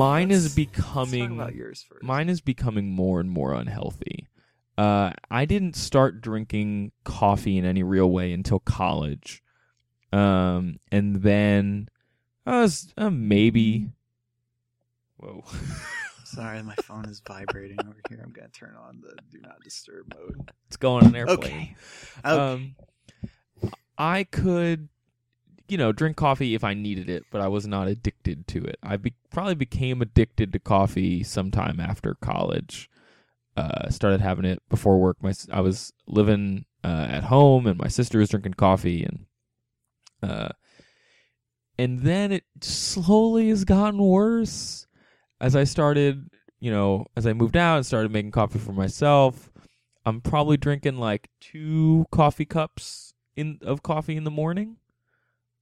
Mine let's- is becoming about yours first. mine is becoming more and more unhealthy. Uh, I didn't start drinking coffee in any real way until college, um, and then I was uh, maybe. Whoa. Sorry, my phone is vibrating over here. I'm gonna turn on the do not disturb mode. it's going on an airplane. Okay. Okay. Um, I could, you know, drink coffee if I needed it, but I was not addicted to it. I be- probably became addicted to coffee sometime after college. Uh, started having it before work. My I was living uh, at home, and my sister was drinking coffee, and uh, and then it slowly has gotten worse as I started, you know, as I moved out and started making coffee for myself. I'm probably drinking like two coffee cups in of coffee in the morning.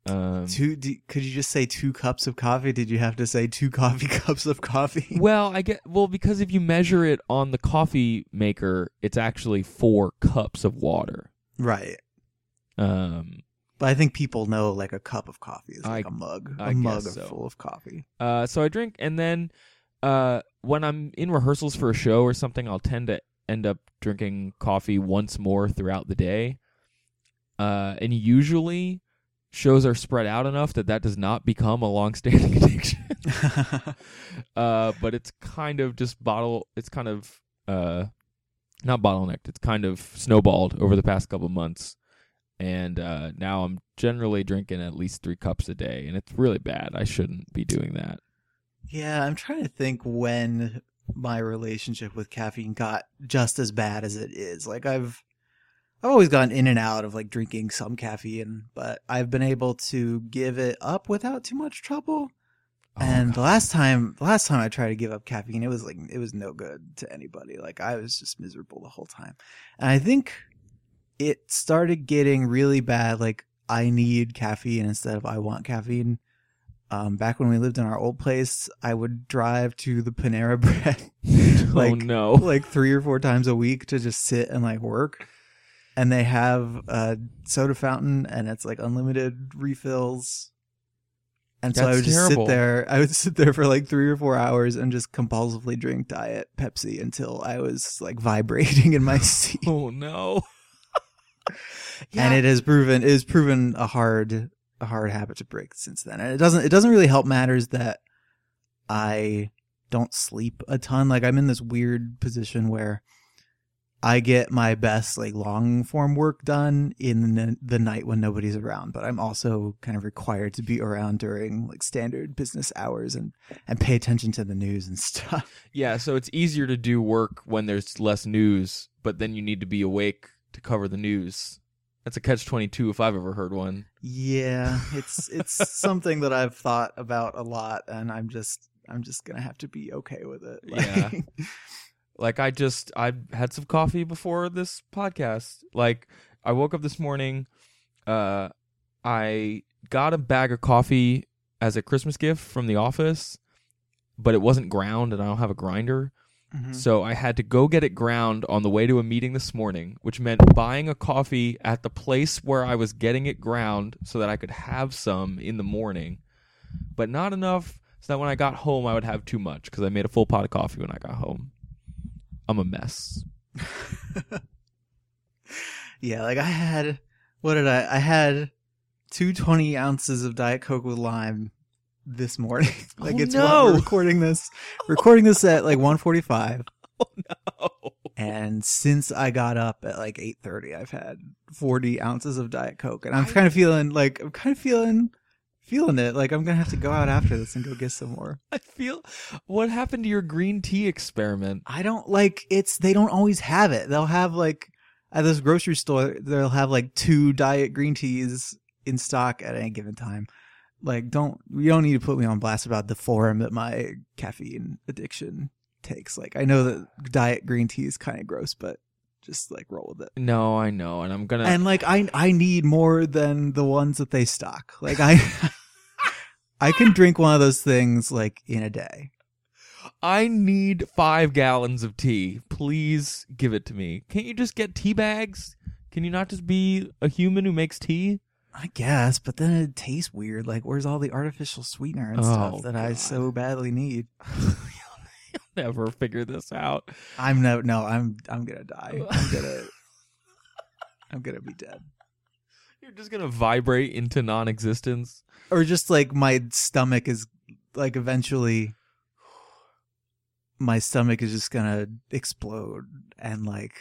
Um, two? Do, could you just say two cups of coffee? Did you have to say two coffee cups of coffee? well, I get well because if you measure it on the coffee maker, it's actually four cups of water. right. Um, But I think people know like a cup of coffee is like I- a mug, I a mug so. full of coffee. Uh, so I drink, and then uh, when I'm in rehearsals for a show or something, I'll tend to end up drinking coffee once more throughout the day. Uh, and usually, shows are spread out enough that that does not become a long-standing addiction. uh, but it's kind of just bottle. It's kind of uh, not bottlenecked. It's kind of snowballed over the past couple months, and uh, now I'm generally drinking at least three cups a day, and it's really bad. I shouldn't be doing that. Yeah, I'm trying to think when my relationship with caffeine got just as bad as it is. Like I've I've always gone in and out of like drinking some caffeine, but I've been able to give it up without too much trouble. Oh, and the last time the last time I tried to give up caffeine, it was like it was no good to anybody. Like I was just miserable the whole time. And I think it started getting really bad like I need caffeine instead of I want caffeine um, back when we lived in our old place, I would drive to the Panera Bread like oh no! like three or four times a week to just sit and like work. And they have a soda fountain, and it's like unlimited refills. And so I would just terrible. sit there. I would sit there for like three or four hours and just compulsively drink Diet Pepsi until I was like vibrating in my seat. Oh no! and it has proven it has proven a hard a hard habit to break since then. And it doesn't it doesn't really help matters that I don't sleep a ton. Like I'm in this weird position where I get my best like long form work done in the, the night when nobody's around, but I'm also kind of required to be around during like standard business hours and and pay attention to the news and stuff. yeah, so it's easier to do work when there's less news, but then you need to be awake to cover the news. That's a catch twenty two if I've ever heard one. Yeah, it's it's something that I've thought about a lot, and I'm just I'm just gonna have to be okay with it. Yeah. Like I just I had some coffee before this podcast. Like I woke up this morning, uh I got a bag of coffee as a Christmas gift from the office, but it wasn't ground and I don't have a grinder. Mhm. So I had to go get it ground on the way to a meeting this morning, which meant buying a coffee at the place where I was getting it ground so that I could have some in the morning, but not enough so that when I got home I would have too much because I made a full pot of coffee when I got home. I'm a mess. yeah, like I had what did I? I had two twenty ounces of Diet Coke with lime this morning. like Oh, it's no. what we're recording this, recording this at like 1:45. Oh, no. And since I got up at like 8:30, I've had 40 ounces of Diet Coke, and I'm I- kind of feeling like I'm kind of feeling feeling it. Like I'm gonna have to go out after this and go get some more. I feel. What happened to your green tea experiment? I don't like it's. They don't always have it. They'll have like at this grocery store, they'll have like two diet green teas in stock at any given time. Like, don't you don't need to put me on blast about the form that my caffeine addiction takes. Like, I know that diet green tea is kind of gross, but just like roll with it. No, I know, and I'm gonna. And like, I I need more than the ones that they stock. Like, I I can drink one of those things like in a day. I need five gallons of tea. Please give it to me. Can't you just get tea bags? Can you not just be a human who makes tea? I guess, but then it tastes weird. Like, where's all the artificial sweetener and Oh, stuff that I so badly need? You'll never figure this out. I'm no, no, I'm, I'm gonna die. I'm gonna, I'm gonna be dead, just gonna vibrate into non-existence. or just like my stomach is like eventually, my stomach is just gonna explode and like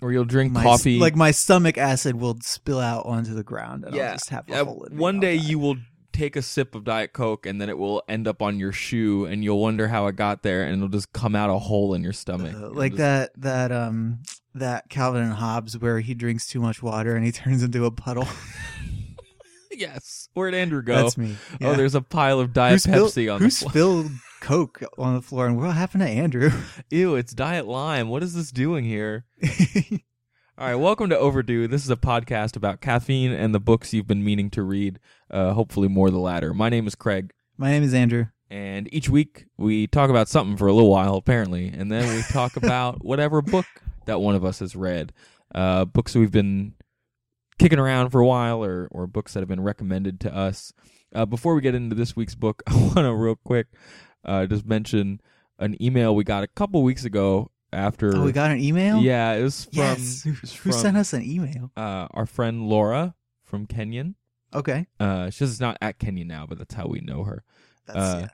Or you'll drink my, coffee. like my stomach acid will spill out onto the ground and I'll just have a Yeah, hole in one day you will take a sip of Diet Coke and then it will end up on your shoe and you'll wonder how it got there and it'll just come out a hole in your stomach. Uh, like just- that that um that Calvin and Hobbes where he drinks too much water and he turns into a puddle. Yes. Where'd Andrew go? That's me. Oh, there's a pile of Diet spilled, Pepsi on who the floor. spilled Coke on the floor and what happened to Andrew? Ew, it's Diet Lime. What is this doing here? All right, welcome to Overdue. This is a podcast about caffeine and the books you've been meaning to read. Uh, hopefully, more the latter. My name is Craig, My name is Andrew. and each week we talk about something for a little while, apparently, and then we talk about whatever book that one of us has read. Uh, books we've been kicking around for a while, or or books that have been recommended to us. Uh, before we get into this week's book, I want to real quick uh, just mention an email we got a couple weeks ago after. Oh, we got an email? Yeah, it was from Yes. Who, it was who from, sent us an email? uh, our friend Laura from Kenyon. Okay. Uh, she says it's not at Kenyon now, but that's how we know her. That's Uh, yeah.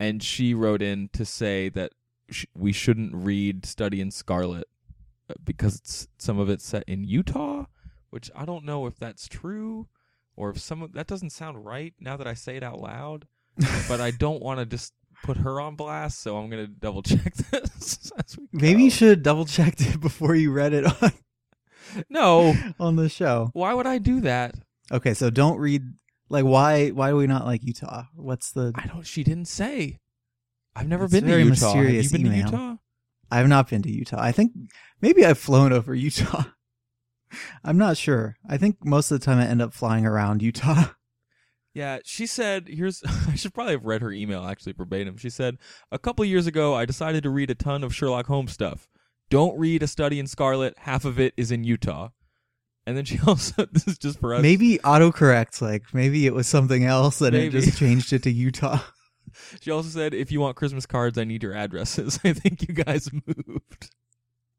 And she wrote in to say that sh- we shouldn't read Study in Scarlet uh, because it's some of it's set in Utah, which I don't know if that's true or if some of that doesn't sound right now that I say it out loud. but I don't want to just put her on blast, so I'm gonna double check this. Maybe you should have double checked it before you read it on No, on the show. why would I do that? Okay, so don't read like why why do we not like Utah? What's the I don't. She didn't say. I've never It's been to very Utah. Have you mysterious been email. to Utah? I've not been to Utah. I think maybe I've flown over Utah. I'm not sure. I think most of the time I end up flying around Utah. Yeah, she said, here's I should probably have read her email actually verbatim. She said, "A couple years ago, I decided to read a ton of Sherlock Holmes stuff. Don't read A Study in Scarlet. Half of it is in Utah." And then she also this is just for us. maybe autocorrect like maybe it was something else and Maybe. it just changed it to Utah. She also said, "If you want Christmas cards, I need your addresses." I think you guys moved.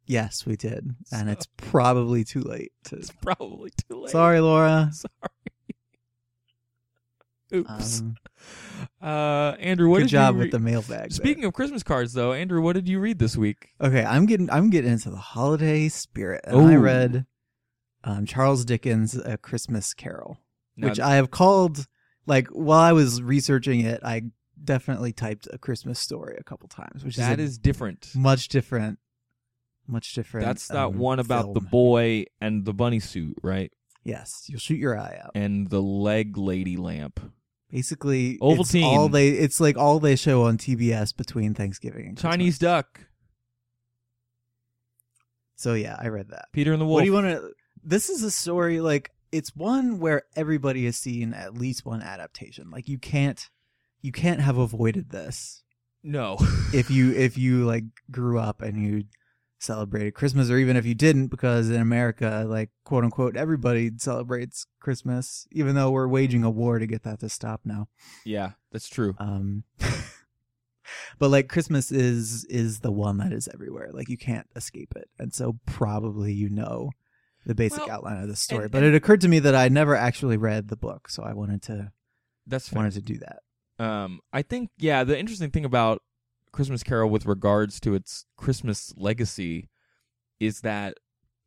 yes, we did. And So- it's probably too late to It's probably too late. Sorry, Laura. Sorry. Oops. Um, uh, Andrew, what good did job you with re- the mailbag. Speaking of Christmas cards, though, Andrew, what did you read this week? Okay, I'm getting I'm getting into the holiday spirit. And I read um, Charles Dickens' A Christmas Carol, Now, which I have called like while I was researching it, I definitely typed a Christmas story a couple times, which that is, is different. much different much different. That's that um, one about the boy and the bunny suit, right? Yes, you'll shoot your eye out. And the leg lady lamp. Basically, it's all they it's like all they show on TBS between Thanksgiving and Christmas. Chinese duck. So yeah, I read that. Peter and the Wolf. What do you want to? This is a story like it's one where everybody has seen at least one adaptation. Like you can't, you can't have avoided this no. if you if you like grew up and you celebrated Christmas, or even if you didn't, because in America, like quote unquote, everybody celebrates Christmas, even though we're waging a war to get that to stop now. yeah, that's true. Um, but like Christmas is is the one that is everywhere. Like you can't escape it, and so probably you know the basic Well, outline of the story. and- but and- it occurred to me that I never actually read the book, so I wanted to That's fair. wanted to do that. Um, I think yeah. The interesting thing about Christmas Carol with regards to its Christmas legacy is that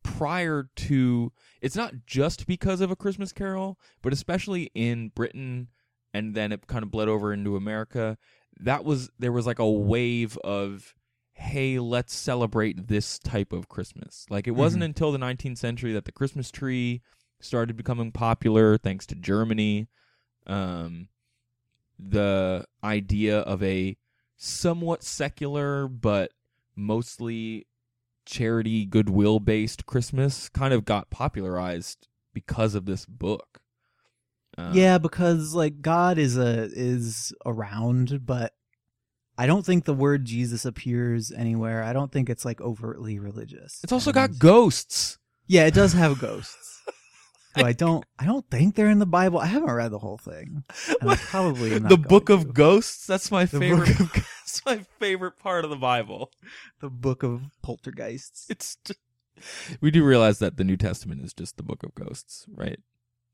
prior to it's not just because of a Christmas Carol, but especially in Britain, and then it kind of bled over into America. That was there was like a wave of hey, let's celebrate this type of Christmas. Like it wasn't Mhm. until the 19th century that the Christmas tree started becoming popular thanks to Germany. Um, the idea of a somewhat secular but mostly charity goodwill based Christmas kind of got popularized because of this book. Um, yeah, because like God is a is around, but I don't think the word Jesus appears anywhere. I don't think it's like overtly religious. It's also And- got ghosts. yeah, it does have ghosts. I don't I don't think they're in the Bible. I haven't read the whole thing. probably not the book of to. ghosts. That's my The favorite. book of that's my favorite part of the Bible. the book of poltergeists. It's just, we do realize that the New Testament is just the book of ghosts, right?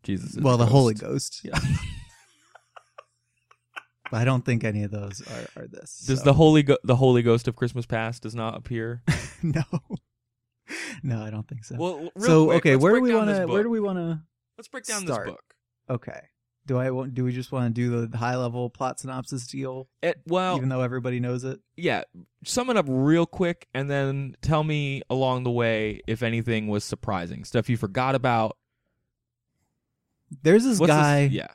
Jesus. Is well, a the Holy ghost. Yeah. But I don't think any of those are, are this. Does so- the Holy Go- the Holy Ghost of Christmas Past does not appear? no, no, I don't think so. Well, so quick, okay, where do we want to? Where do we want to? Let's break down start? this book. Okay. Do I want? Do we just want to do the high level plot synopsis deal, It, well, even though everybody knows it? yeah, sum it up real quick, and then tell me along the way if anything was surprising, stuff you forgot about. There's this What's guy, This? Yeah.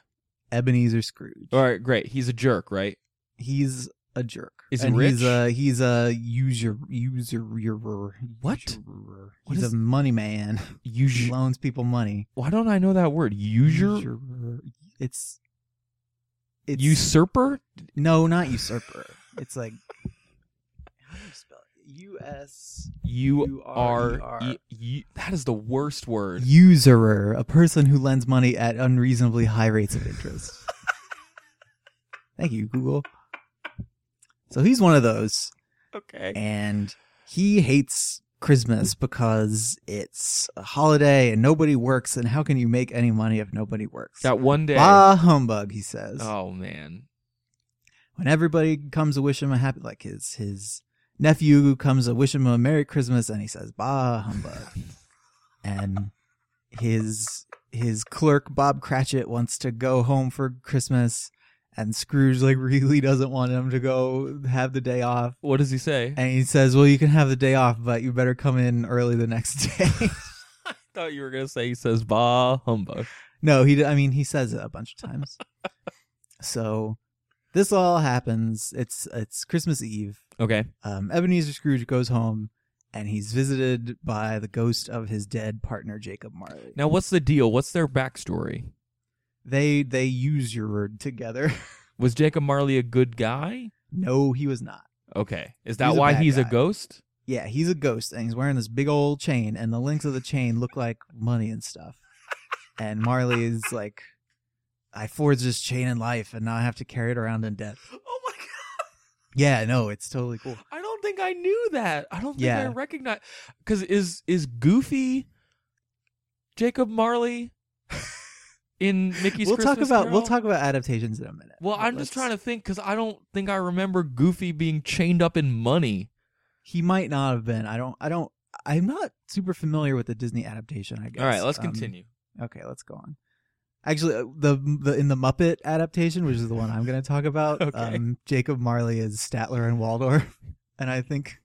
Ebenezer Scrooge. All right, great. He's a jerk, right? He's a jerk. Is he and rich? He's a he's a user user What? usurer. What He's is- a money man. He Usurer. loans people money. Why don't I know that word? Usurer. Usurer. It's it's Usurper. no, not usurper. It's like how do you spell it? U S are. U-R-E-R. E- that is the worst word. usurer, a person who lends money at unreasonably high rates of interest. Thank you, Google. So he's one of those, Okay. and he hates Christmas because it's a holiday and nobody works. And how can you make any money if nobody works? That one day. Bah humbug, he says. Oh man. When everybody comes to wish him a happy, like his his nephew comes to wish him a Merry Christmas, and he says bah humbug. and his his clerk Bob Cratchit wants to go home for Christmas, and Scrooge like really doesn't want him to go have the day off. What does he say? And he says, "Well, you can have the day off, but you better come in early the next day." I thought you were gonna say he says bah humbug. no, he. I mean, he says it a bunch of times. so this all happens. It's it's Christmas Eve. Okay. Um, Ebenezer Scrooge goes home, and he's visited by the ghost of his dead partner Jacob Marley. Now what's the deal? What's their backstory? They they use your word together. Was Jacob Marley a good guy? no, he was not. Okay. Is that He's a why bad he's a guy. ghost? Yeah, he's a ghost, and he's wearing this big old chain, and the links of the chain look like money and stuff. and Marley is like, I forged this chain in life, and now I have to carry it around in death. Oh my god. Yeah, no, it's totally cool. I don't think I knew that. I don't think I recognize because is is Goofy Jacob Marley in Mickey's we'll talk Christmas about we'll talk about adaptations in a minute. Well, I'm just trying to think because I don't think I remember Goofy being chained up in money. He might not have been. I don't. I don't. I'm not super familiar with the Disney adaptation. I guess. All right, let's Um, continue. Okay, let's go on. Actually, uh, the the in the Muppet adaptation, which is the one I'm going to talk about, Okay. um, Jacob Marley is Statler and Waldorf, and I think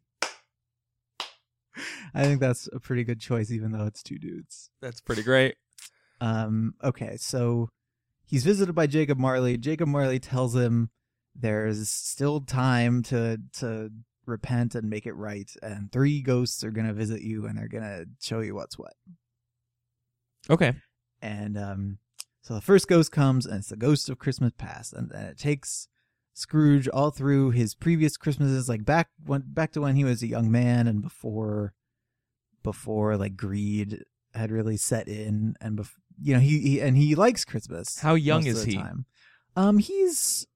I think that's a pretty good choice, even though it's two dudes. That's pretty great. Um, okay, so he's visited by Jacob Marley. Jacob Marley tells him there's still time to to repent and make it right, and three ghosts are going to visit you, and they're going to show you what's what. Okay. and um, so the first ghost comes, and it's the ghost of Christmas past, and, and it takes Scrooge all through his previous Christmases, like back when back to when he was a young man, and before before like greed had really set in, and bef- you know he, he and he likes Christmas. How young is he? Time. Um, he's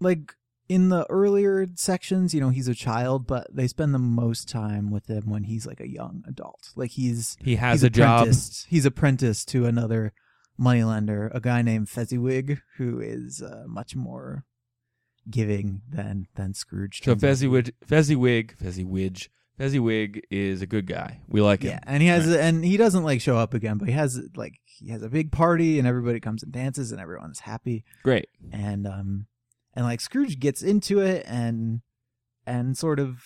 like in the earlier sections, you know, he's a child, but they spend the most time with him when he's like a young adult. Like he's He has he's a job. He's apprenticed to another moneylender, a guy named Fezziwig, who is uh, much more giving than than Scrooge. So turns out to be. Fezziwig, Fezziwig, Fezziwig, Fezziwig is a good guy. We like Yeah, him. and he has, and he doesn't like show up again, but he has like he has a big party, and everybody comes and dances, and everyone's happy, Great. and um, and like Scrooge gets into it, and and sort of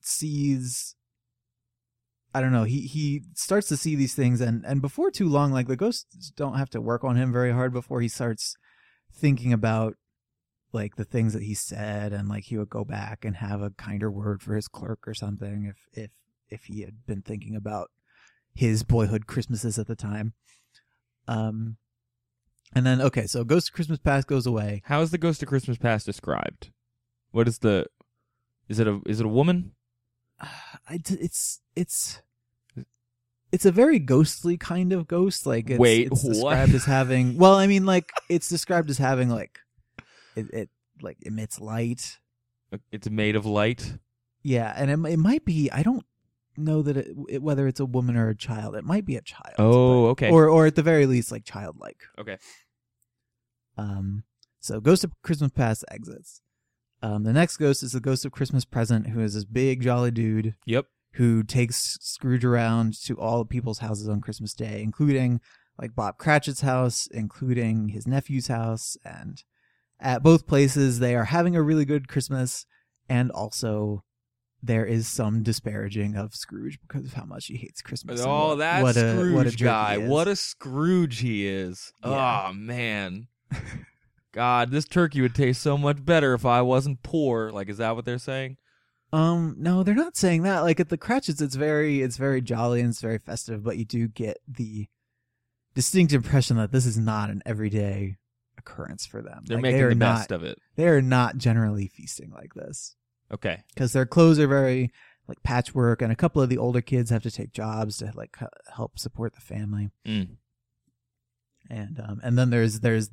sees I don't know, he he starts to see these things and and before too long like the ghosts don't have to work on him very hard before he starts thinking about like the things that he said and like he would go back and have a kinder word for his clerk or something if if if he had been thinking about his boyhood Christmases at the time. Um and then okay, so Ghost of Christmas Past goes away. How is the Ghost of Christmas Past described? What is the? Is it a is it a woman? I it's it's it's a very ghostly kind of ghost. Like it's, Wait, it's what? described as having. Well, I mean, like it's described as having like it, it like emits light. It's made of light. Yeah, and it, it might be. I don't know that it, it, whether it's a woman or a child. It might be a child. Oh, but- okay. Or or at the very least, like childlike. Okay. Um, so Ghost of Christmas Past exits. Um, the next ghost is the Ghost of Christmas Present, who is this big jolly dude Yep. who takes Scrooge around to all people's houses on Christmas Day, including like Bob Cratchit's house, including his nephew's house, and at both places they are having a really good Christmas, and also there is some disparaging of Scrooge because of how much he hates Christmas. Oh, what- that what a, Scrooge what a guy. What a Scrooge he is. Yeah. Oh man. God, this turkey would taste so much better if I wasn't poor. Like, is that what they're saying? Um, no, they're not saying that. Like at the Cratchits, it's very, it's very jolly and it's very festive, but you do get the distinct impression that this is not an everyday occurrence for them. They're Like, making they the not, best of it. They are not generally feasting like this Okay. because their clothes are very like patchwork, and a couple of the older kids have to take jobs to like help support the family. Mm. And um, and then there's there's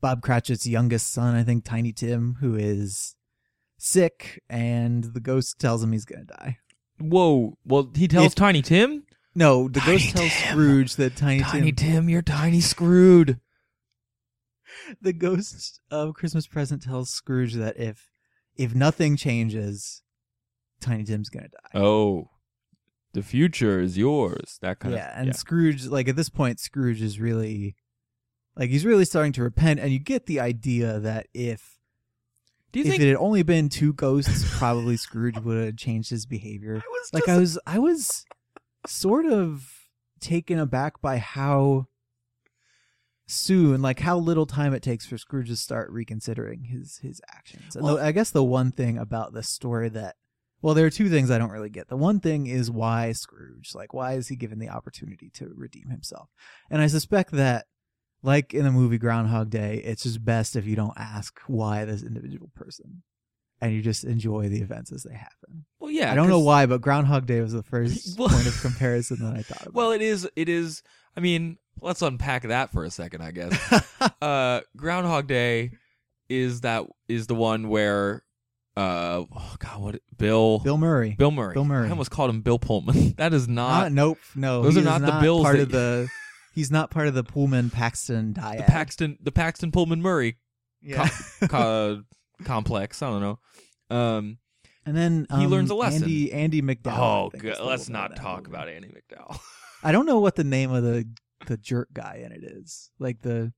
Bob Cratchit's youngest son, I think, Tiny Tim, who is sick, and the ghost tells him he's gonna die. Whoa. Well, he tells Tiny Tim. No, the Tiny ghost tells Tim. Scrooge that Tiny, Tim Tiny Tim, Tim, you're tiny screwed. the ghost of Christmas Present tells Scrooge that if if nothing changes, Tiny Tim's gonna die. Oh, the future is yours. That kind of yeah, of and Scrooge, like at this point, Scrooge is really, like he's really starting to repent, and you get the idea that if Do you if think? it had only been two ghosts, probably Scrooge would have changed his behavior. was Like I was, I was sort of taken aback by how soon, like how little time it takes for Scrooge to start reconsidering his his actions. And Well- the, I guess the one thing about this story that, well, there are two things I don't really get. The one thing is why Scrooge, like why is he given the opportunity to redeem himself? And I suspect that. Like in the movie Groundhog Day, it's just best if you don't ask why this individual person, and you just enjoy the events as they happen. well, yeah. I don't know why, but Groundhog Day was the first Well- point of comparison that I thought about. Well, it is. It is. I mean, let's unpack that for a second. I guess. uh, Groundhog Day is that is the one where, uh, oh God, what Bill Bill Murray. Bill Murray. Bill Murray. I almost called him Bill Pullman. that is Ah, not nope, no. those are is not the Bills part that- of the. He's not part of the Pullman Paxton dyad. the Paxton the Paxton Pullman Murray yeah. co- complex. I don't know. Um. and then He um, learns a lesson. Andy Andie MacDowell. oh. Let's not talk movie. about Andie MacDowell. I don't know what the name of the the jerk guy in it is. Like the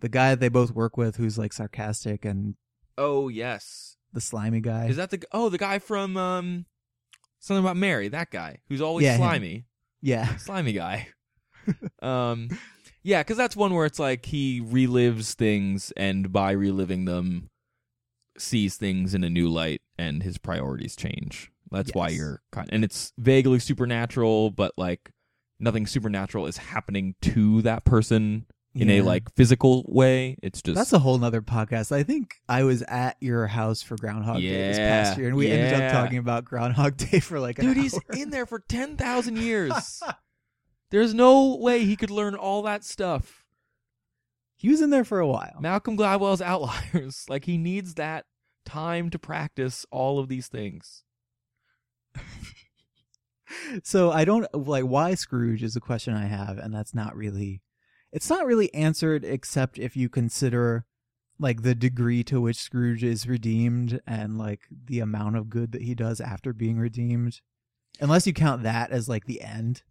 the guy that they both work with, who's like sarcastic and oh yes. the slimy guy. Is that the oh the guy from um something about Mary? That guy who's always Yeah, him. slimy. yeah. slimy guy. um, yeah, because that's one where it's like he relives things, and by reliving them, sees things in a new light, and his priorities change. That's why you're kind, and it's vaguely supernatural, but like nothing supernatural is happening to that person in a like physical way. It's just That's a whole nother podcast. I think I was at your house for Groundhog Day this past year, and we ended up talking about Groundhog Day for like an dude. He's in there for ten thousand years. There's no way he could learn all that stuff. He was in there for a while. Malcolm Gladwell's Outliers. Like he needs that time to practice all of these things. So I don't like why Scrooge is a question I have, and that's not really, it's not really answered except if you consider like the degree to which Scrooge is redeemed and like the amount of good that he does after being redeemed. Unless you count that as like the end,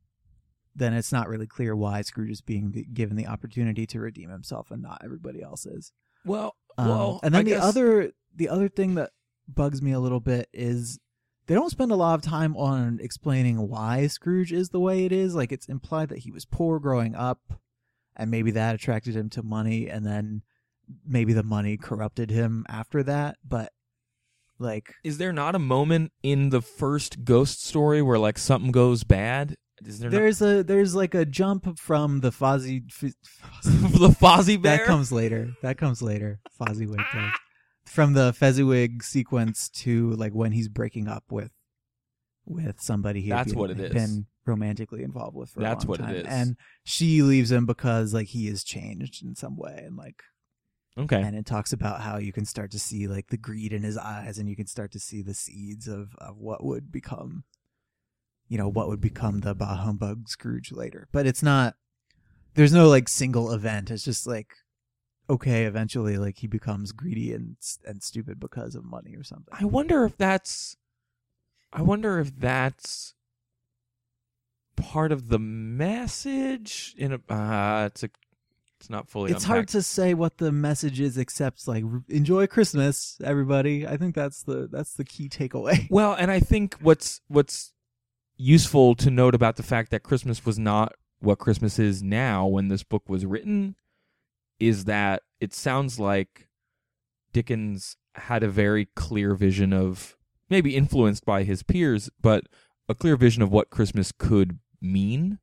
then it's not really clear why Scrooge is being the, given the opportunity to redeem himself and not everybody else is. Well, Um, well, and then I the guess- other the other thing that bugs me a little bit is they don't spend a lot of time on explaining why Scrooge is the way it is. Like it's implied that he was poor growing up, and maybe that attracted him to money, and then maybe the money corrupted him after that. But like, Is there not a moment in the first ghost story where like something goes bad? Is there there's a there's like a jump from the Fozzie. F- not the Fozzie Bear? that comes later. That comes later. Fozziewig does. From the Fezziwig sequence to like when he's breaking up with with somebody he That's been, what it is. been romantically involved with for That's a long what time. is. And she leaves him because like he is changed in some way and like okay. and it talks about how you can start to see like the greed in his eyes and you can start to see the seeds of, of what would become you know what would become the bah humbug scrooge later but it's not there's no like single event it's just like okay eventually like he becomes greedy and and stupid because of money or something. I wonder if that's I wonder if that's part of the message in a uh it's a it's not fully it's hard to say what the message is except like enjoy christmas everybody. I think that's the that's the key takeaway. Well, and I think what's what's useful to note about the fact that Christmas was not what Christmas is now when this book was written is that it sounds like Dickens had a very clear vision of maybe influenced by his peers, but a clear vision of what Christmas could mean.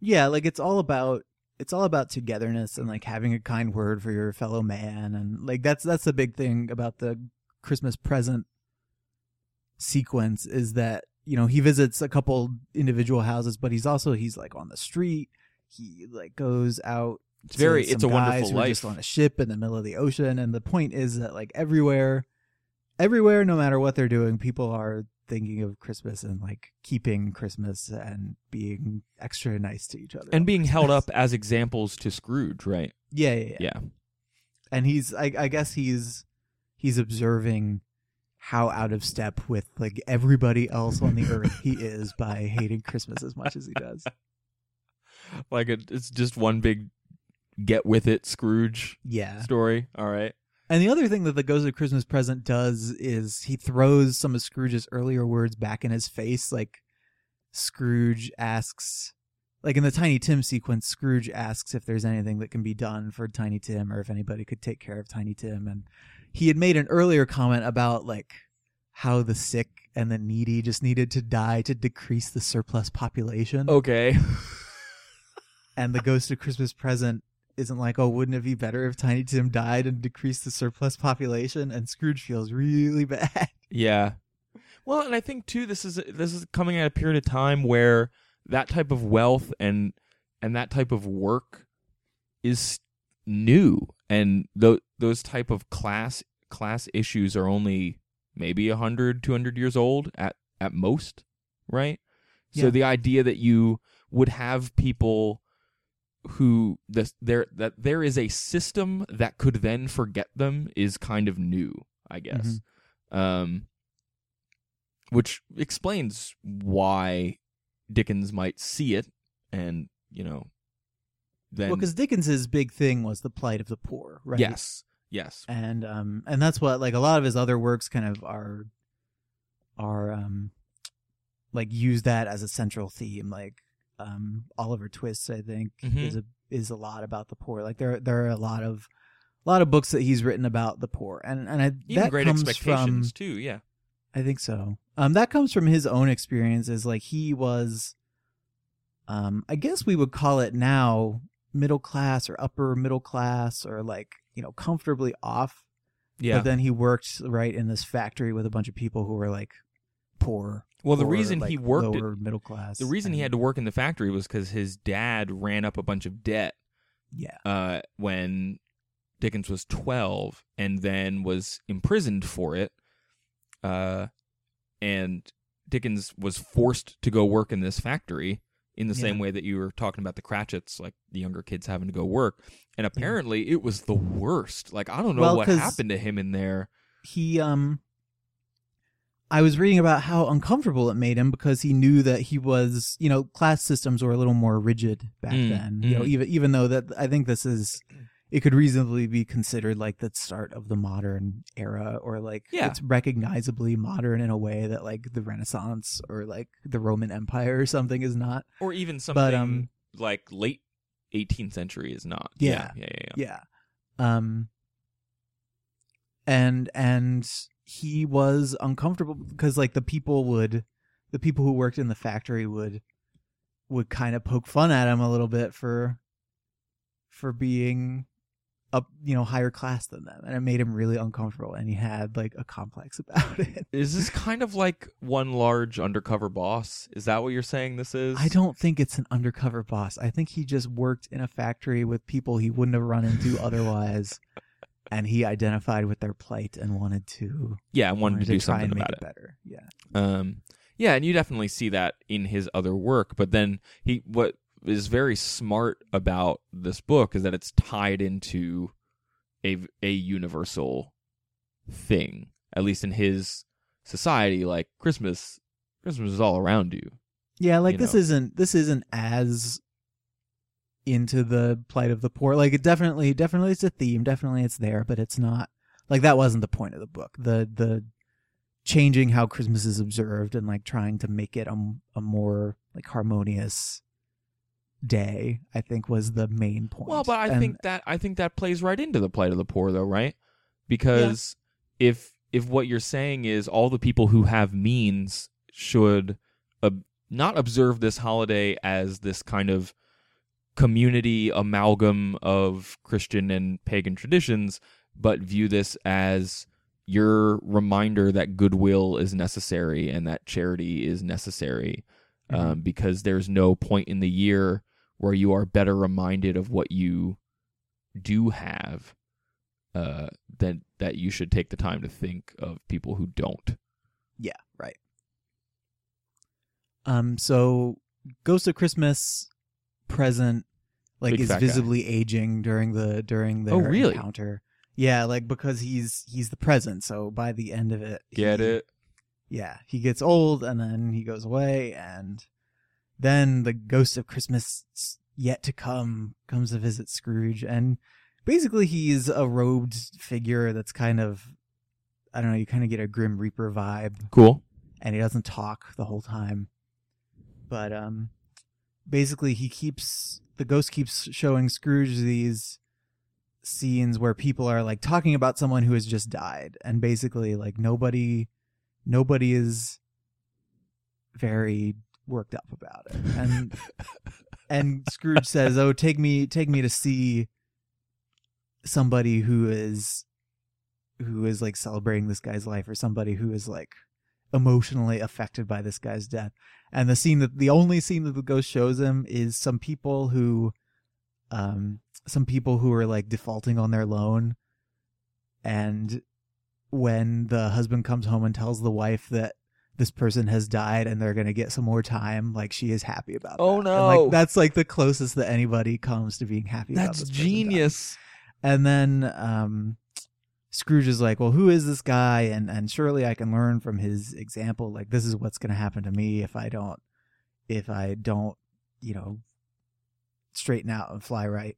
Yeah, like it's all about it's all about togetherness and like having a kind word for your fellow man and like that's that's the big thing about the Christmas present sequence is that you know he visits a couple individual houses but he's also he's like on the street he like goes out It's very it's a wonderful life. just on a ship in the middle of the ocean and the point is that like everywhere everywhere no matter what they're doing people are thinking of christmas and like keeping christmas and being extra nice to each other and being held up as examples to Scrooge, right? yeah yeah yeah, Yeah. and he's I, I guess he's he's observing how out of step with like everybody else on the earth he is by hating christmas as much as he does Like it, it's just one big get with it Scrooge yeah story. All right. And the other thing that the Ghost of Christmas Present does is he throws some of Scrooge's earlier words back in his face. Like Scrooge asks, like in the Tiny Tim sequence, Scrooge asks if there's anything that can be done for Tiny Tim or if anybody could take care of Tiny Tim. And he had made an earlier comment about like how the sick and the needy just needed to die to decrease the surplus population. Okay. And the Ghost of Christmas Present isn't like, oh, wouldn't it be better if Tiny Tim died and decreased the surplus population? And Scrooge feels really bad. Yeah. Well, and I think too this is this is coming at a period of time where that type of wealth and and that type of work is new and th- those type of class class issues are only maybe 100 200 years old at at most, right? So the idea that you would have people who this there that there is a system that could then forget them is kind of new, I guess. Um which explains why Dickens might see it and, you know, then well, because Dickens's big thing was the plight of the poor, right? yes. Yes. and um, and that's what like a lot of his other works kind of are, are um, like use that as a central theme. Like um, Oliver Twist, I think, Mhm. is a is a lot about the poor. Like there there are a lot of a lot of books that he's written about the poor, and and I, Even that great comes expectations from too, yeah. I think so. Um, that comes from his own experiences. Like he was, um, I guess we would call it now middle class or upper middle class or like you know comfortably off. Yeah. But then he worked right in this factory with a bunch of people who were like poor. Well, the reason like, he worked lower middle class. the reason he had to work in the factory was cuz his dad ran up a bunch of debt yeah uh, when Dickens was 12 and then was imprisoned for it. Uh, and Dickens was forced to go work in this factory in the same way that you were talking about the Cratchits, like the younger kids having to go work. And apparently it was the worst. Like, I don't know Well, what happened to him in there. he um I was reading about how uncomfortable it made him because he knew that he was, you know, class systems were a little more rigid back Mm, then. You know, mm. even even though that I think this is it could reasonably be considered like the start of the modern era or like Yeah. it's recognizably modern in a way that like the renaissance or like the roman empire or something is not or even something but, um, like late 18th century is not. Yeah. yeah, yeah. yeah. yeah um and and he was uncomfortable because like the people would the people who worked in the factory would would kind of poke fun at him a little bit for for being up you know higher class than them and it made him really uncomfortable and he had like a complex about it Is this kind of like one large undercover boss? Is that what you're saying this is? i don't think it's an undercover boss i think he just worked in a factory with people he wouldn't have run into otherwise and he identified with their plight and wanted to Yeah, I wanted, to do try something about it it. better yeah Um, yeah, and you definitely see that in his other work. But then he, what is very smart about this book is that it's tied into a a universal thing. At least in his society, like Christmas, Christmas is all around you. Yeah, like you this know. isn't this isn't as into the plight of the poor. Like it definitely definitely it's a theme, definitely it's there, but it's not like that wasn't the point of the book. The the changing how Christmas is observed and like trying to make it a, a more like harmonious day, I think was the main point. Well, but I And- think that I think that plays right into the plight of the poor, though, right? Because if if what you're saying is all the people who have means should ob- not observe this holiday as this kind of community amalgam of Christian and pagan traditions, but view this as your reminder that goodwill is necessary and that charity is necessary, um, because there's no point in the year where you are better reminded of what you do have uh than that you should take the time to think of people who don't Yeah, right. Um, so Ghost of Christmas present like Big is fat guy. visibly aging during the during their Oh, really? encounter. Yeah, like because he's he's the present, so by the end of it, get he- it Yeah, he gets old and then he goes away, and then the ghost of Christmas yet to come comes to visit Scrooge, and basically he's a robed figure that's kind of I don't know, you kind of get a Grim Reaper vibe cool and he doesn't talk the whole time. But um basically he keeps the ghost keeps showing Scrooge these scenes where people are like talking about someone who has just died and basically like nobody nobody is very worked up about it. And and Scrooge says, "Oh, take me take me to see somebody who is who is like celebrating this guy's life or somebody who is like emotionally affected by this guy's death." And the scene that the only scene that the ghost shows him is some people who um some people who are like defaulting on their loan and when the husband comes home and tells the wife that this person has died and they're gonna get some more time, like she is happy about. It. Oh, that. And, no. like that's like the closest that anybody comes to being happy. that's genius And then um, Scrooge is like, "Well, who is this guy?" And and surely I can learn from his example. Like this is what's gonna happen to me if I don't, if I don't, you know, straighten out and fly right.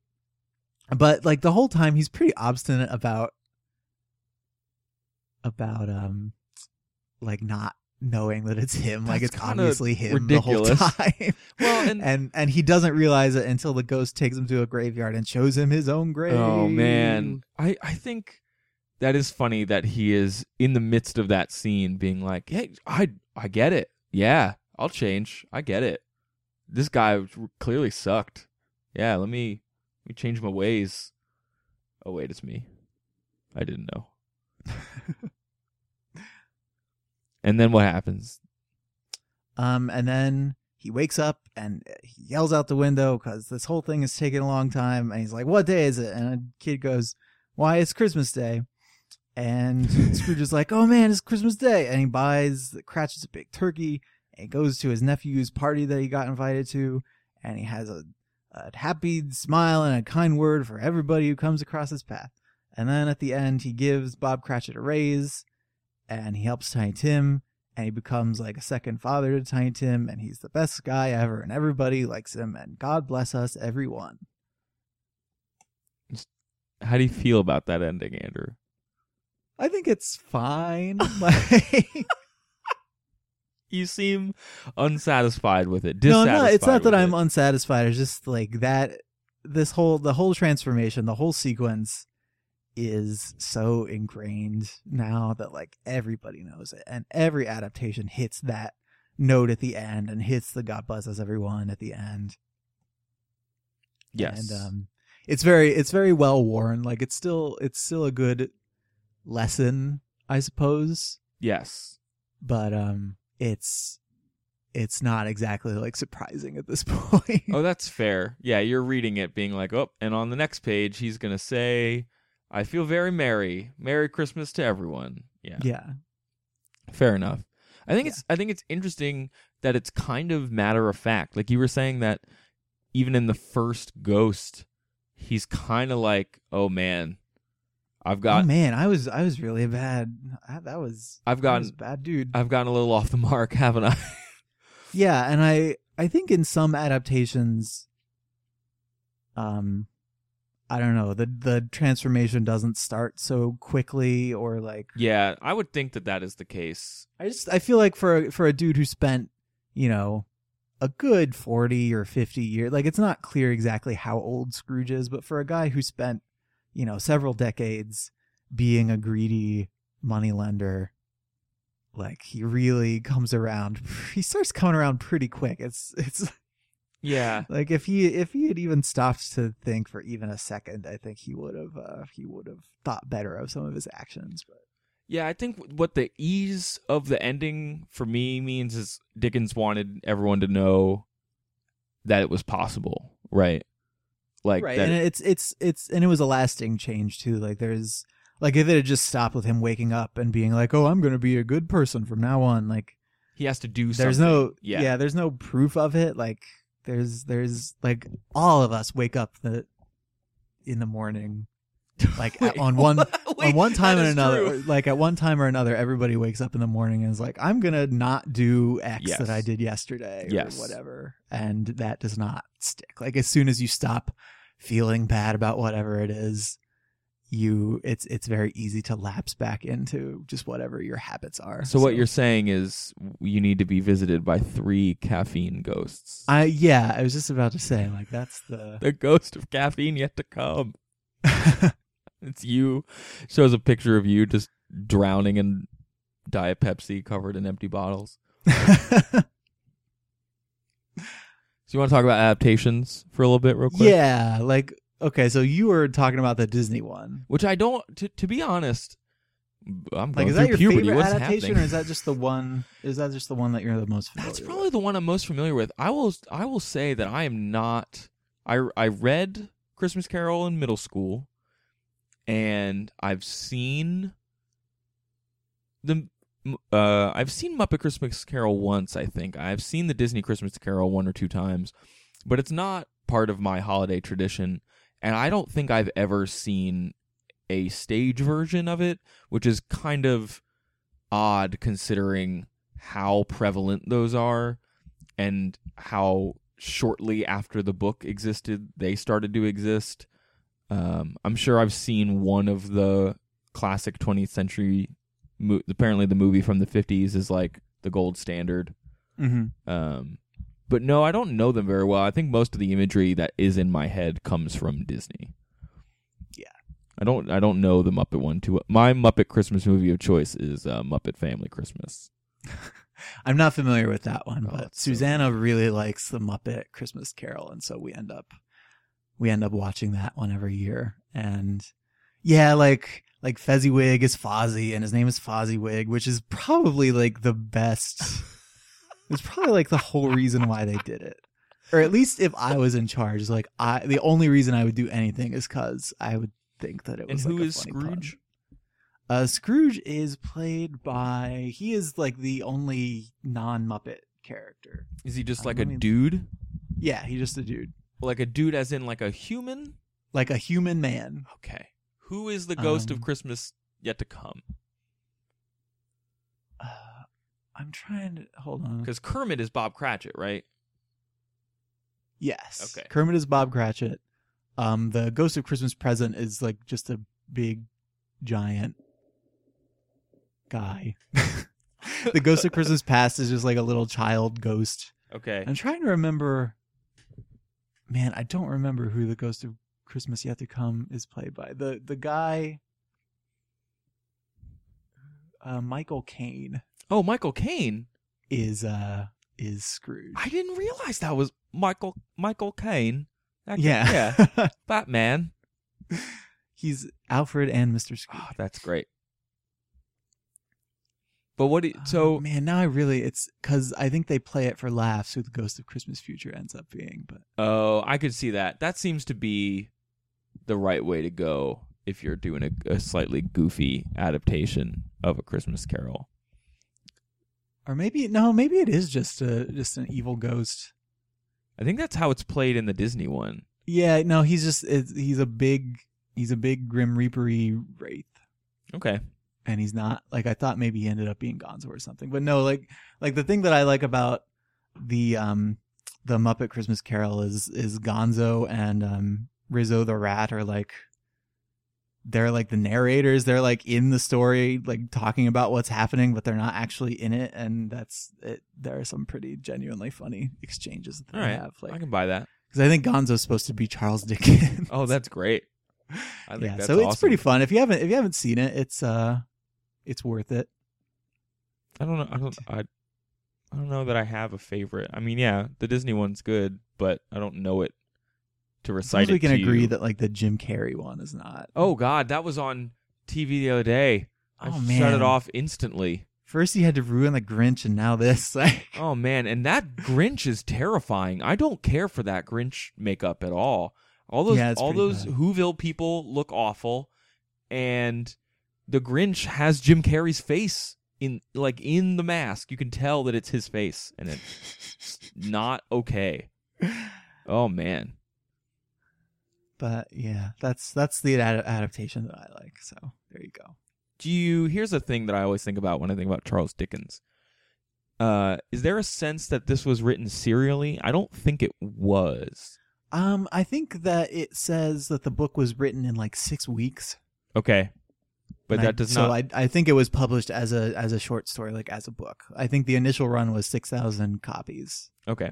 But like the whole time, he's pretty obstinate about about um like not knowing that it's him like it's obviously him ridiculous. the whole time Well, and- and and he doesn't realize it until the ghost takes him to a graveyard and shows him his own grave oh man i i think that is funny that he is in the midst of that scene being like hey i i get it. Yeah i'll change. I get it. This guy clearly sucked. Yeah let me let me change my ways. Oh wait it's me. I didn't know. And then what happens? Um, and then he wakes up and he yells out the window because this whole thing is taking a long time. And he's like, "What day is it?" And a kid goes, "Why it's Christmas Day." And Scrooge is like, "Oh man, it's Christmas Day!" And he buys Cratchit's a big turkey and goes to his nephew's party that he got invited to, and he has a, a happy smile and a kind word for everybody who comes across his path. And then at the end, he gives Bob Cratchit a raise, and he helps Tiny Tim and he becomes like a second father to Tiny Tim, and he's the best guy ever, and everybody likes him, and God bless us, everyone. how do you feel about that ending, Andrew? I think it's fine. like, You seem unsatisfied with it. no, no, it's not that with I'm unsatisfied. It's just like that. This whole the whole transformation, the whole sequence is so ingrained now that like everybody knows it, and every adaptation hits that note at the end and hits the God blesses everyone at the end. yes. and um, it's very it's very well worn. Like it's still it's still a good lesson, I suppose. yes. But um, it's it's not exactly like surprising at this point. Oh, that's fair. Yeah, you're reading it being like, oh, and on the next page, he's going to say, I feel very merry. Merry Christmas to everyone. Yeah. yeah, Fair enough. I think Yeah. it's I think it's interesting that it's kind of matter of fact. Like you were saying that even in the first Ghost, he's kind of like, "Oh man, I've oh got man, I was I was really bad. I, that was I've gotten was a bad dude. I've gotten a little off the mark, haven't I?" Yeah, and I I think in some adaptations, um, I don't know the the transformation doesn't start so quickly or like yeah, I would think that that is the case. I just I feel like for a, for a dude who spent you know a good forty or fifty years, like it's not clear exactly how old Scrooge is, but for a guy who spent you know several decades being a greedy moneylender, like he really comes around. He starts coming around pretty quick. It's it's Yeah. like if he if he had even stopped to think for even a second, I think he would have uh, he would have thought better of some of his actions. But Yeah, I think what the ease of the ending for me means is Dickens wanted everyone to know that it was possible, right? Like right, that and it's it's it's and it was a lasting change too. Like there's like if it had just stopped with him waking up and being like, "Oh, I'm going to be a good person from now on," like he has to do something. there's no yeah. yeah. there's no proof of it. Like there's there's like all of us wake up the in the morning like Wait, on one wait, on one time and another true. like at one time or another everybody wakes up in the morning and is like i'm gonna not do x Yes. that i did yesterday Yes. or whatever and that does not stick like as soon as you stop feeling bad about whatever it is you it's it's very easy to lapse back into just whatever your habits are So what you're saying is you need to be visited by three caffeine ghosts. i yeah i was just about to say like that's the the ghost of caffeine yet to come. It's you. Shows a picture of you just drowning in Diet Pepsi covered in empty bottles. So you want to talk about adaptations for a little bit, real quick? yeah like okay so you were talking about the disney one Which I don't. To, to be honest, I'm Like, is that your puberty. favorite What's adaptation, happening? or is that just the one? Is that just the one that you're the most familiar That's with? probably the one I'm most familiar with. I will. I will say that I am not. I I read Christmas Carol in middle school, and I've seen the. Uh, I've seen Muppet Christmas Carol once. I think I've seen the Disney Christmas Carol one or two times, but it's not part of my holiday tradition. And I don't think I've ever seen a stage version of it, which is kind of odd considering how prevalent those are and how shortly after the book existed they started to exist. Um, I'm sure I've seen one of the classic 20th century. Mo- apparently, the movie from the 50s is like the gold standard. Mm-hmm. Um, but no, I don't know them very well. I think most of the imagery that is in my head comes from Disney. Yeah. I don't. I don't know the Muppet one too. Well. My Muppet Christmas movie of choice is uh, Muppet Family Christmas. I'm not familiar with that one, Oh, but it's so Susanna really likes the Muppet Christmas Carol, and so we end up we end up watching that one every year. And yeah, like like Fezziwig is Fozzie, and his name is Fozziwig, which is probably like the best. it's probably like the whole reason why they did it. Or at least if I was in charge, like I the only reason I would do anything is because I would think that it And was. who like a is funny pun. Scrooge? Uh, Scrooge is played by he is like the only non Muppet character. Is he just Um, like a me- dude? Yeah, he's just a dude, Like a dude, as in like a human? like a human man. Okay. Who is the ghost of Um, Christmas yet to come? Uh, I'm trying to hold on. Because Kermit is Bob Cratchit, right? Yes, Okay. Kermit is Bob Cratchit. um, the Ghost of Christmas Present is like just a big, giant guy. the Ghost of Christmas Past is just like a little child ghost. Okay. I'm trying to remember. Man, I don't remember who the Ghost of Christmas Yet to Come is played by. The the guy, uh, Michael Caine, Oh, Michael Caine. is uh is Scrooge. I didn't realize that was Michael Michael Caine. That guy- yeah, yeah. Batman. he's Alfred and Mr. Scrooge. Oh, that's great. But what? Do you, so Oh, man, now I really it's because I think they play it for laughs who the Ghost of Christmas Future ends up being. But Oh, I could see that. That seems to be the right way to go if you're doing a, a slightly goofy adaptation of a Christmas Carol. or maybe no, maybe it is just a just an evil ghost. I think that's how it's played in the Disney one. Yeah, no, he's just it's, he's a big he's a big grim reapery wraith. Okay. And he's not like I thought maybe he ended up being Gonzo or something. But no, like like the thing that I like about the um the Muppet Christmas Carol is is Gonzo and um Rizzo the rat are like they're like the narrators. They're like in the story, like talking about what's happening, but they're not actually in it. And that's it. There are some pretty genuinely funny exchanges that All they right. have. Like, I can buy that. because I think Gonzo's supposed to be Charles Dickens. Oh, that's great. I think yeah. that's So it's awesome. pretty fun. If you haven't if you haven't seen it, it's uh, it's worth it. I don't know. I don't. I, I don't know that I have a favorite. I mean, yeah, the Disney one's good, but I don't know it to recite Suppose we can agree you. that like the Jim Carrey one is not. Oh God, that was on TV the other day. I Oh, shut it off instantly. First he had to ruin the Grinch, and now this. Like, Oh man, and that Grinch is terrifying. I don't care for that Grinch makeup at all. All those Yeah, all those bad. Whoville people look awful, and the Grinch has Jim Carrey's face in like in the mask. You can tell that it's his face, and it's not okay. Oh man. but yeah, that's that's the ad- adaptation that I like. So there you go. Do you here's a thing that I always think about when I think about Charles Dickens. Uh, is there a sense that this was written serially? I don't think it was. Um, I think that it says that the book was written in like six weeks. Okay. But And I- that does so not I I think it was published as a as a short story, like as a book. I think the initial run was six thousand copies, Okay.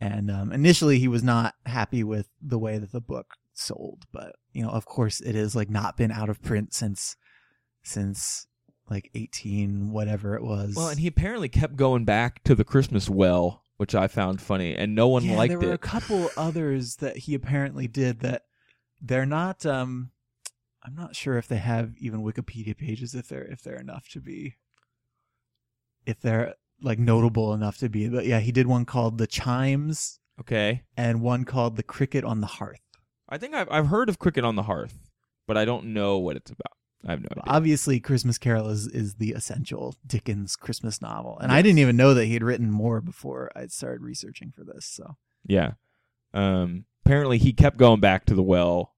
and um, initially he was not happy with the way that the book sold. But you know, of course, it has like not been out of print since since like eighteen whatever it was. Well, and he apparently kept going back to the Christmas well, which I found funny, and no one yeah, liked it. there were a couple others that he apparently did that they're not um I'm not sure if they have even Wikipedia pages if they're if they're enough to be if they're like notable enough to be but yeah he did one called the chimes Okay. and one called the cricket on the hearth I think I've I've heard of Cricket on the Hearth, but I don't know what it's about. I have no But idea. obviously christmas carol is is the essential dickens christmas novel and i Yes. didn't even know that he had written more before i started researching for this so Yeah. Um. Apparently, he kept going back to the well,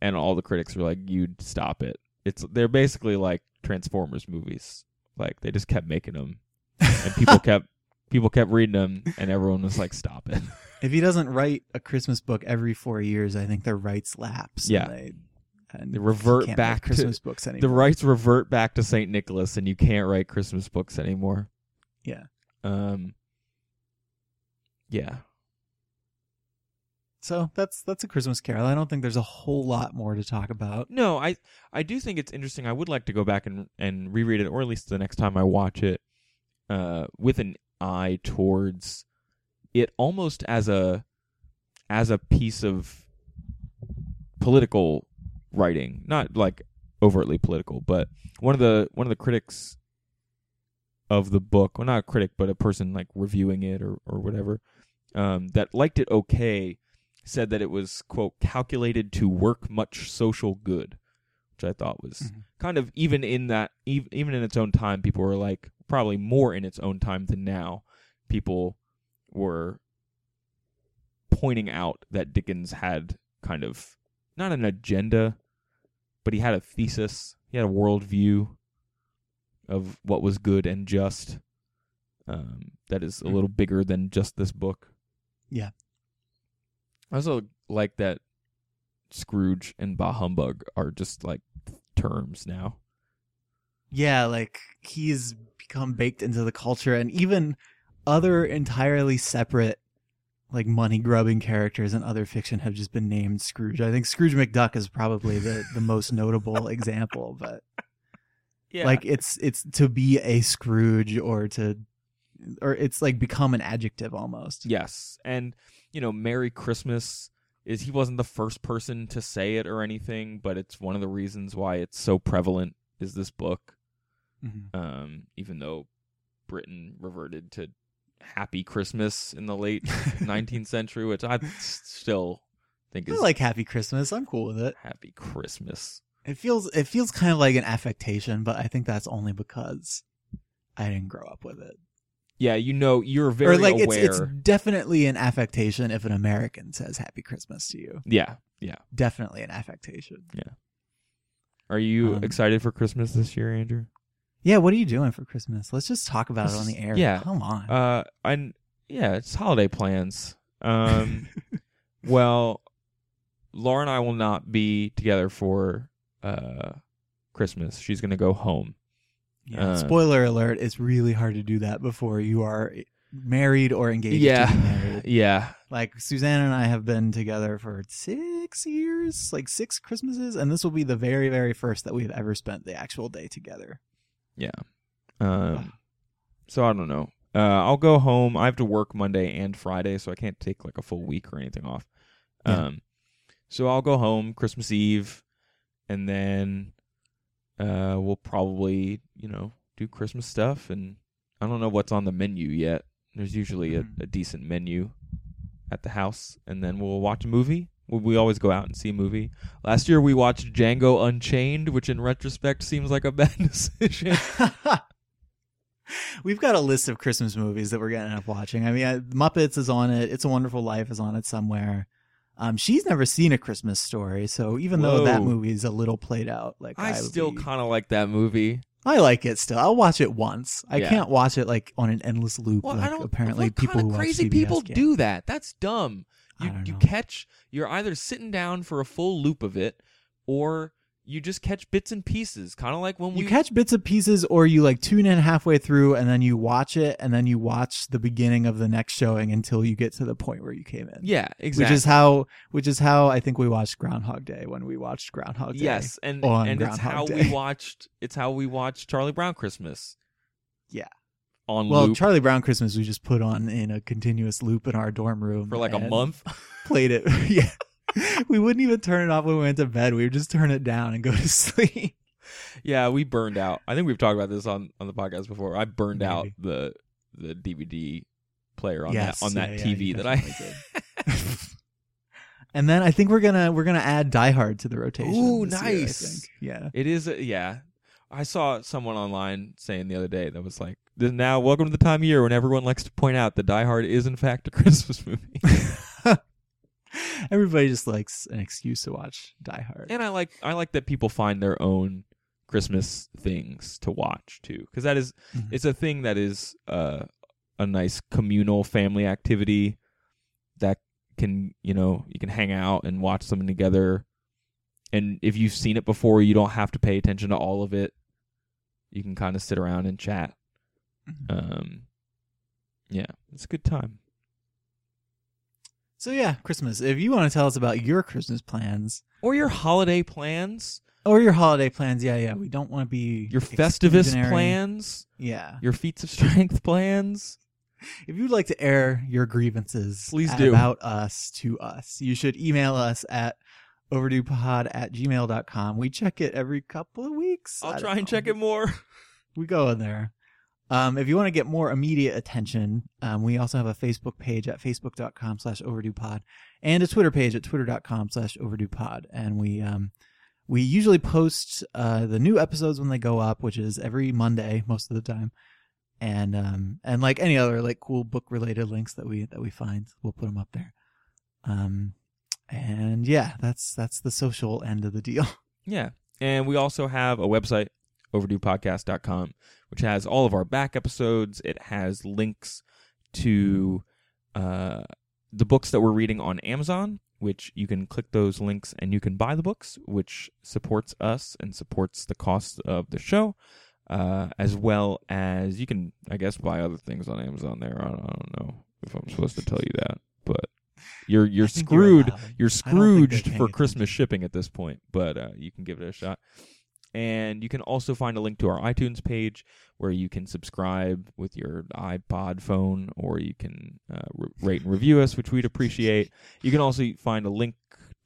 and all the critics were like, "You'd stop it." It's they're basically like Transformers movies. Like they just kept making them, and people kept people kept reading them, and everyone was like, "Stop it." If he doesn't write a Christmas book every four years, I think their rights lapse. Yeah. and they, and They revert can't back write to- Christmas books anymore. the rights revert back to Saint Nicholas, and you can't write Christmas books anymore. Yeah. Um. Yeah. So that's that's a Christmas Carol. I don't think there's a whole lot more to talk about. No, I I do think it's interesting. I would like to go back and and reread it, or at least the next time I watch it, uh, with an eye towards it almost as a as a piece of political writing, not like overtly political, but one of the one of the critics of the book, well, not a critic, but a person like reviewing it or or whatever, um, that liked it okay, said that it was quote calculated to work much social good, which I thought was Mhm. kind of even in that even in its own time, people were like probably more in its own time than now. People were pointing out that Dickens had kind of not an agenda, but he had a thesis. He had a worldview of what was good and just. Um, that is a Mhm. little bigger than just this book. Yeah. I also like that Scrooge and Bah Humbug are just like terms now. Yeah, like he's become baked into the culture, and even other entirely separate, like money grubbing characters in other fiction have just been named Scrooge. I think Scrooge McDuck is probably the the most notable example, but Yeah. like it's it's to be a Scrooge or to or it's like become an adjective almost. Yes, and you know, Merry Christmas is he wasn't the first person to say it or anything, but it's one of the reasons why it's so prevalent is this book. Mhm. Um, even though Britain reverted to Happy Christmas in the late 19th century, which I still think I is like Happy Christmas. I'm cool with it. Happy Christmas. It feels it feels kind of like an affectation, but I think that's only because I didn't grow up with it. Yeah, you know, you're very or like aware. it's it's definitely an affectation if an American says Happy Christmas to you. yeah, yeah. Definitely an affectation. Yeah. Are you Um, excited for Christmas this year, Andrew? Yeah, what are you doing for Christmas? Let's just talk about it on the air. Yeah. Come on. Uh, and yeah, it's holiday plans. Um, well, Laura and I will not be together for uh Christmas. She's gonna go home. Yeah, uh, spoiler alert, it's really hard to do that before you are married or engaged Yeah. to. Yeah, Like Suzanne and I have been together for six years, like six Christmases, and this will be the very, very first that we've ever spent the actual day together. yeah. Um, so I don't know. Uh, I'll go home. I have to work Monday and Friday, so I can't take like a full week or anything off. Yeah. Um, so I'll go home Christmas Eve, and then uh, we'll probably you know do Christmas stuff, and I don't know what's on the menu yet. There's usually a, Mhm. a decent menu at the house, and then we'll watch a movie. We we always go out and see a movie. Last year we watched Django Unchained, which in retrospect seems like a bad decision. We've got a list of Christmas movies that we're gonna end up watching. I mean, uh, Muppets is on it. It's a Wonderful Life is on it somewhere. Um, she's never seen a Christmas story, so even though that movie is a little played out, like I would still be- kind of like that movie. I like it still. I'll watch it once. I Yeah. can't watch it like on an endless loop. Well, like I don't. apparently people who of crazy people get. do that? That's dumb. I You you catch. You're either sitting down for a full loop of it, or you just catch bits and pieces. Kind of like when we You catch bits and pieces, or you like tune in halfway through and then you watch it, and then you watch the beginning of the next showing until you get to the point where you came in. Yeah, exactly. Which is how, which is how I think we watched Groundhog Day when we watched Groundhog Day. yes, and on and it's Groundhog how Day. we watched. It's how we watched Charlie Brown Christmas. Yeah. On Well, loop Charlie Brown Christmas we just put on in a continuous loop in our dorm room for like a month. Played it. yeah. We wouldn't even turn it off when we went to bed. We would just turn it down and go to sleep. yeah, we burned out. I think we've talked about this on on the podcast before. I burned out the the DVD player on Yes, that on that yeah, TV that I And then I think we're gonna we're gonna add Die Hard to the rotation. Ooh, this year, nice. Yeah. It is, a, yeah. I saw someone online saying the other day that was like, "Now, welcome to the time of year when everyone likes to point out that Die Hard is in fact a Christmas movie." Everybody just likes an excuse to watch Die Hard. and I like, I like that people find their own Christmas things to watch too, because that is, Mhm. it's a thing that is uh, a nice communal family activity that can, you know, you can hang out and watch something together. And if you've seen it before, you don't have to pay attention to all of it. You can kind of sit around and chat. Mhm. Um, yeah, it's a good time. So yeah, Christmas. If you want to tell us about your Christmas plans Or your holiday plans, or your holiday plans, yeah, yeah, we don't want to be your Festivus plans, Yeah. your feats of strength plans. If you'd like to air your grievances Please do. about us to us, you should email us at overduepod at gmail.com. We check it every couple of weeks. I'll try and know. check it more. We go in there. Um, if you want to get more immediate attention, um, we also have a Facebook page at facebook.com slash overduepod and a Twitter page at twitter.com slash overduepod. And we, um, we usually post, uh, the new episodes when they go up, which is every Monday most of the time. And, um, and like any other like cool book related links that we, that we find, we'll put them up there. Um, and yeah, that's, that's the social end of the deal. Yeah. And we also have a website, overduepodcast.com, which has all of our back episodes. It has links to uh, the books that we're reading on Amazon, which you can click those links and you can buy the books, which supports us and supports the cost of the show. Uh, as well as you can, I guess, buy other things on Amazon. There, I don't, I don't know if I'm supposed to tell you that, but you're you're you're screwed. You're I don't think they're scrooged for Christmas shipping at this point, but uh, you can give it a shot. And you can also find a link to our iTunes page where you can subscribe with your iPod phone, or you can uh, re- rate and review us, which we'd appreciate. You can also find a link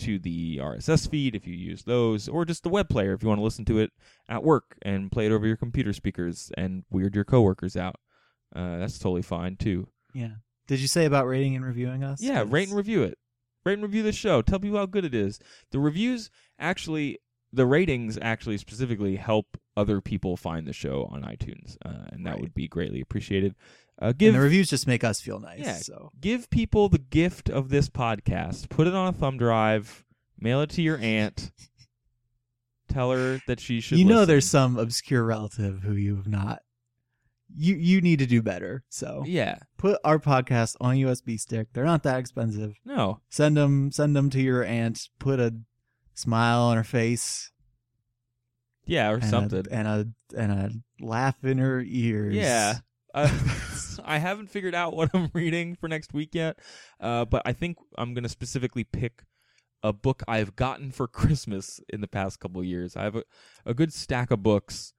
to the RSS feed if you use those, or just the web player if you want to listen to it at work and play it over your computer speakers and weird your coworkers out. Uh, that's totally fine too. Yeah. Did you say about rating and reviewing us? Yeah, rate and review it. Rate and review the show. Tell people how good it is. The reviews actually, the ratings actually specifically help other people find the show on iTunes, uh, and that Right. would be greatly appreciated. Uh, and give the reviews just make us feel nice. Yeah. So give people the gift of this podcast. Put it on a thumb drive. Mail it to your aunt. Tell her that she should. you know, listen. there's some obscure relative who you have not. You you need to do better. So Yeah. put our podcast on a USB stick. They're not that expensive. No. Send them send them to your aunt. Put a smile on her face Yeah, or and something. a, and a and a laugh in her ears. Yeah. Uh, I haven't figured out what I'm reading for next week yet, uh, but I think I'm going to specifically pick a book I've gotten for Christmas in the past couple of years. I have a, a good stack of books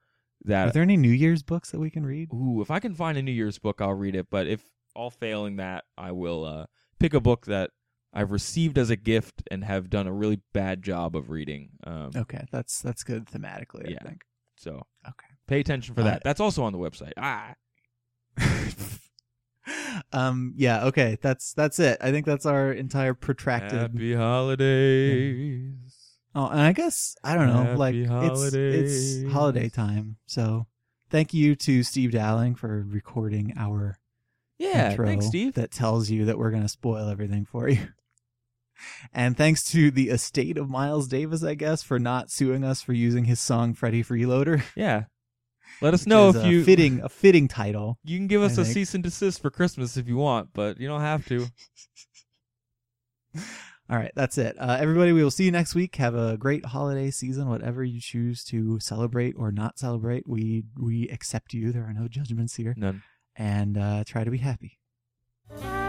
that. Are there any New Year's books that we can read? ooh, if I can find a New Year's book, I'll read it. But if all failing that, I will uh, pick a book that I've received as a gift and have done a really bad job of reading. Um, Okay, that's that's good thematically. Yeah. I think. So Okay. pay attention for All that. That's also on the website. Ah, um. Yeah. Okay. That's that's it. I think that's our entire protracted. happy holidays. Oh, and I guess I don't know. Happy like it's it's holiday time, so thank you to Steve Dowling for recording our Yeah, intro thanks, Steve. that tells you that we're going to spoil everything for you. And thanks to the estate of Miles Davis, I guess, for not suing us for using his song "Freddie Freeloader." Yeah, let us know if a you fitting a fitting title. You can give us I a think. cease and desist for Christmas if you want, but you don't have to. All right, that's it. Uh, everybody, we will see you next week. Have a great holiday season, whatever you choose to celebrate or not celebrate. We we accept you. There are no judgments here, None. and uh, try to be happy. Happy